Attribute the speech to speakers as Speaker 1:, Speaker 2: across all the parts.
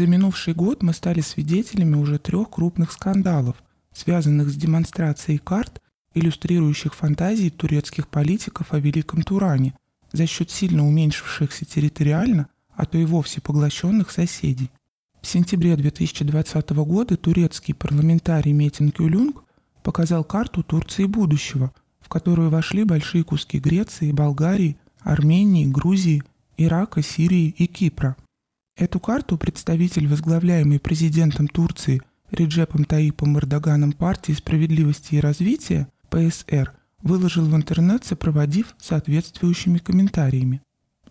Speaker 1: За минувший год мы стали свидетелями уже трех крупных скандалов, связанных с демонстрацией карт, иллюстрирующих фантазии турецких политиков о Великом Туране за счет сильно уменьшившихся территориально, а то и вовсе поглощенных соседей. В сентябре 2020 года турецкий парламентарий Метин Кюлюнг показал карту Турции будущего, в которую вошли большие куски Греции, Болгарии, Армении, Грузии, Ирака, Сирии и Кипра. Эту карту представитель, возглавляемый президентом Турции Реджепом Таипом Эрдоганом партии справедливости и развития, ПСР, выложил в интернет, сопроводив соответствующими комментариями.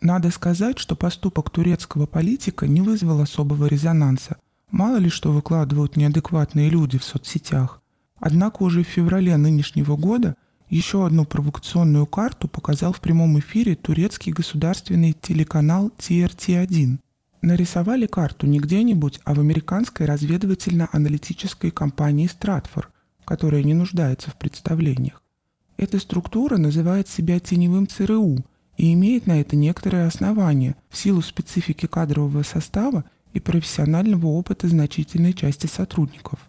Speaker 1: Надо сказать, что поступок турецкого политика не вызвал особого резонанса. Мало ли что выкладывают неадекватные люди в соцсетях. Однако уже в феврале нынешнего года еще одну провокационную карту показал в прямом эфире турецкий государственный телеканал TRT-1. Нарисовали карту не где-нибудь, а в американской разведывательно-аналитической компании Стратфор, которая не нуждается в представлениях. Эта структура называет себя теневым ЦРУ и имеет на это некоторые основания в силу специфики кадрового состава и профессионального опыта значительной части сотрудников.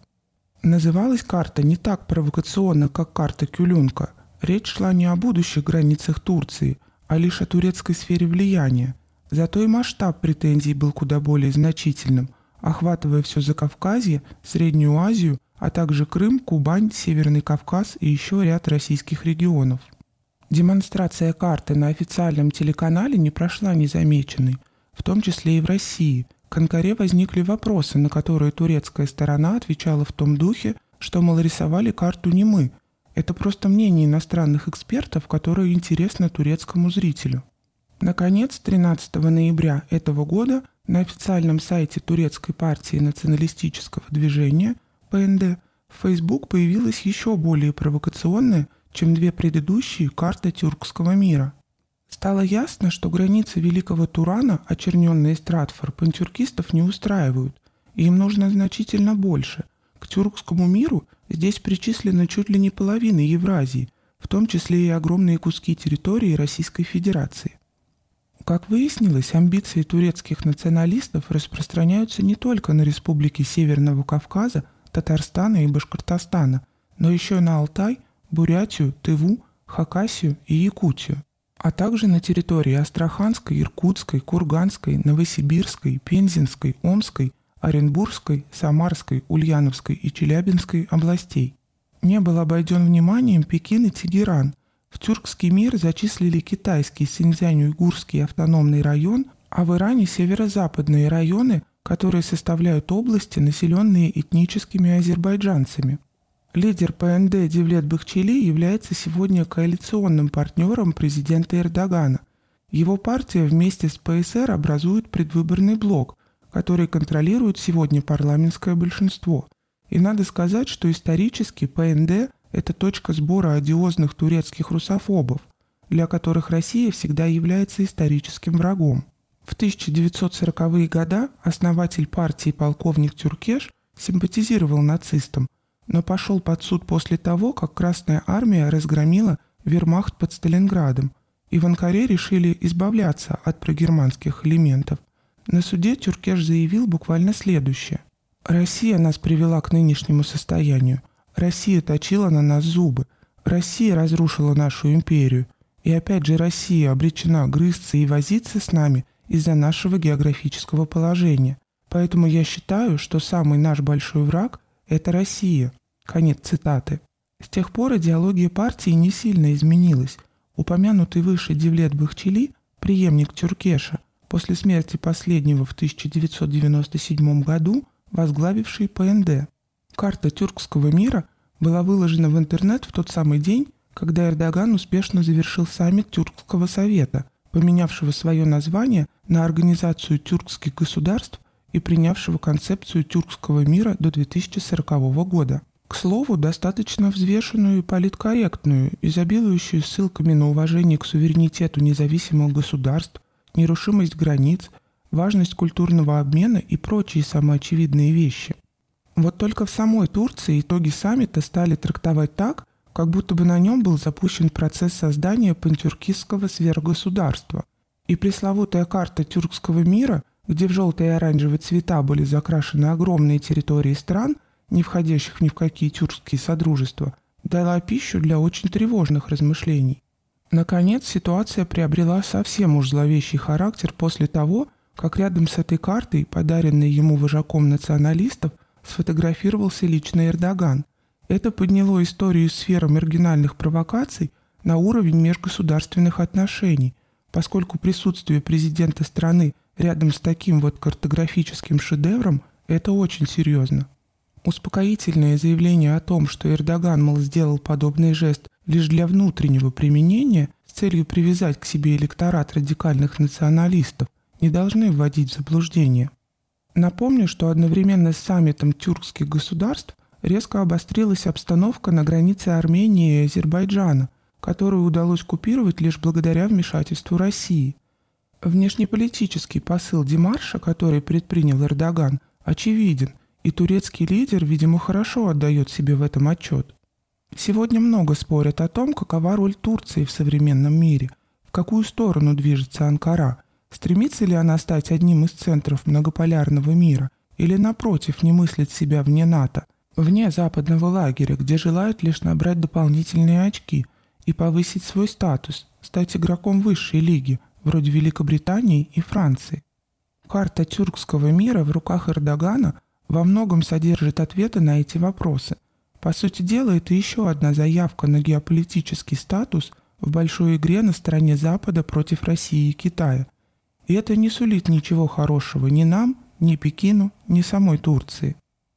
Speaker 1: Называлась карта не так провокационно, как карта Кюлюнка. Речь шла не о будущих границах Турции, а лишь о турецкой сфере влияния. Зато и масштаб претензий был куда более значительным, охватывая все Закавказье, Среднюю Азию, а также Крым, Кубань, Северный Кавказ и еще ряд российских регионов. Демонстрация карты на официальном телеканале не прошла незамеченной, в том числе и в России – к Анкаре возникли вопросы, на которые турецкая сторона отвечала в том духе, что, мол, рисовали карту не мы. Это просто мнение иностранных экспертов, которое интересно турецкому зрителю. Наконец, 13 ноября этого года на официальном сайте турецкой партии националистического движения ПНД в Facebook появилась еще более провокационная, чем две предыдущие карта тюркского мира – Стало ясно, что границы Великого Турана, очерненные Стратфор, пантюркистов не устраивают, и им нужно значительно больше. К тюркскому миру здесь причислены чуть ли не половина Евразии, в том числе и огромные куски территории Российской Федерации. Как выяснилось, амбиции турецких националистов распространяются не только на республики Северного Кавказа, Татарстана и Башкортостана, но еще на Алтай, Бурятию, Тыву, Хакасию и Якутию а также на территории Астраханской, Иркутской, Курганской, Новосибирской, Пензенской, Омской, Оренбургской, Самарской, Ульяновской и Челябинской областей. Не был обойден вниманием Пекин и Тегеран. В тюркский мир зачислили китайский Синьцзянь-Уйгурский автономный район, а в Иране северо-западные районы, которые составляют области, населенные этническими азербайджанцами – Лидер ПНД Девлет Бахчели является сегодня коалиционным партнером президента Эрдогана. Его партия вместе с ПСР образует предвыборный блок, который контролирует сегодня парламентское большинство. И надо сказать, что исторически ПНД – это точка сбора одиозных турецких русофобов, для которых Россия всегда является историческим врагом. В 1940-е годы основатель партии полковник Тюркеш симпатизировал нацистам – но пошел под суд после того, как Красная Армия разгромила вермахт под Сталинградом, и в Анкаре решили избавляться от прогерманских элементов. На суде Тюркеш заявил буквально следующее. «Россия нас привела к нынешнему состоянию. Россия точила на нас зубы. Россия разрушила нашу империю. И опять же Россия обречена грызться и возиться с нами из-за нашего географического положения. Поэтому я считаю, что самый наш большой враг – это Россия. Конец цитаты. С тех пор идеология партии не сильно изменилась. Упомянутый выше Девлет Бахчели, преемник Тюркеша, после смерти последнего в 1997 году, возглавивший ПНД. Карта тюркского мира была выложена в интернет в тот самый день, когда Эрдоган успешно завершил саммит Тюркского совета, поменявшего свое название на Организацию тюркских государств и принявшего концепцию тюркского мира до 2040 года. К слову, достаточно взвешенную и политкорректную, изобилующую ссылками на уважение к суверенитету независимых государств, нерушимость границ, важность культурного обмена и прочие самоочевидные вещи. Вот только в самой Турции итоги саммита стали трактовать так, как будто бы на нем был запущен процесс создания пантюркистского сверхгосударства. И пресловутая карта тюркского мира где в желтые и оранжевые цвета были закрашены огромные территории стран, не входящих ни в какие тюркские содружества, дала пищу для очень тревожных размышлений. Наконец, ситуация приобрела совсем уж зловещий характер после того, как рядом с этой картой, подаренной ему вожаком националистов, сфотографировался лично Эрдоган. Это подняло историю сферы маргинальных провокаций на уровень межгосударственных отношений, поскольку присутствие президента страны рядом с таким вот картографическим шедевром – это очень серьезно. Успокоительное заявление о том, что Эрдоган, мол, сделал подобный жест лишь для внутреннего применения с целью привязать к себе электорат радикальных националистов, не должны вводить в заблуждение. Напомню, что одновременно с саммитом тюркских государств резко обострилась обстановка на границе Армении и Азербайджана, которую удалось купировать лишь благодаря вмешательству России. Внешнеполитический посыл Демарша, который предпринял Эрдоган, очевиден, и турецкий лидер, видимо, хорошо отдает себе в этом отчет. Сегодня много спорят о том, какова роль Турции в современном мире, в какую сторону движется Анкара, стремится ли она стать одним из центров многополярного мира или, напротив, не мыслит себя вне НАТО, вне западного лагеря, где желают лишь набрать дополнительные очки и повысить свой статус, стать игроком высшей лиги, вроде Великобритании и Франции. Карта тюркского мира в руках Эрдогана – во многом содержит ответы на эти вопросы. По сути дела, это еще одна заявка на геополитический статус в большой игре на стороне Запада против России и Китая. И это не сулит ничего хорошего ни нам, ни Пекину, ни самой Турции.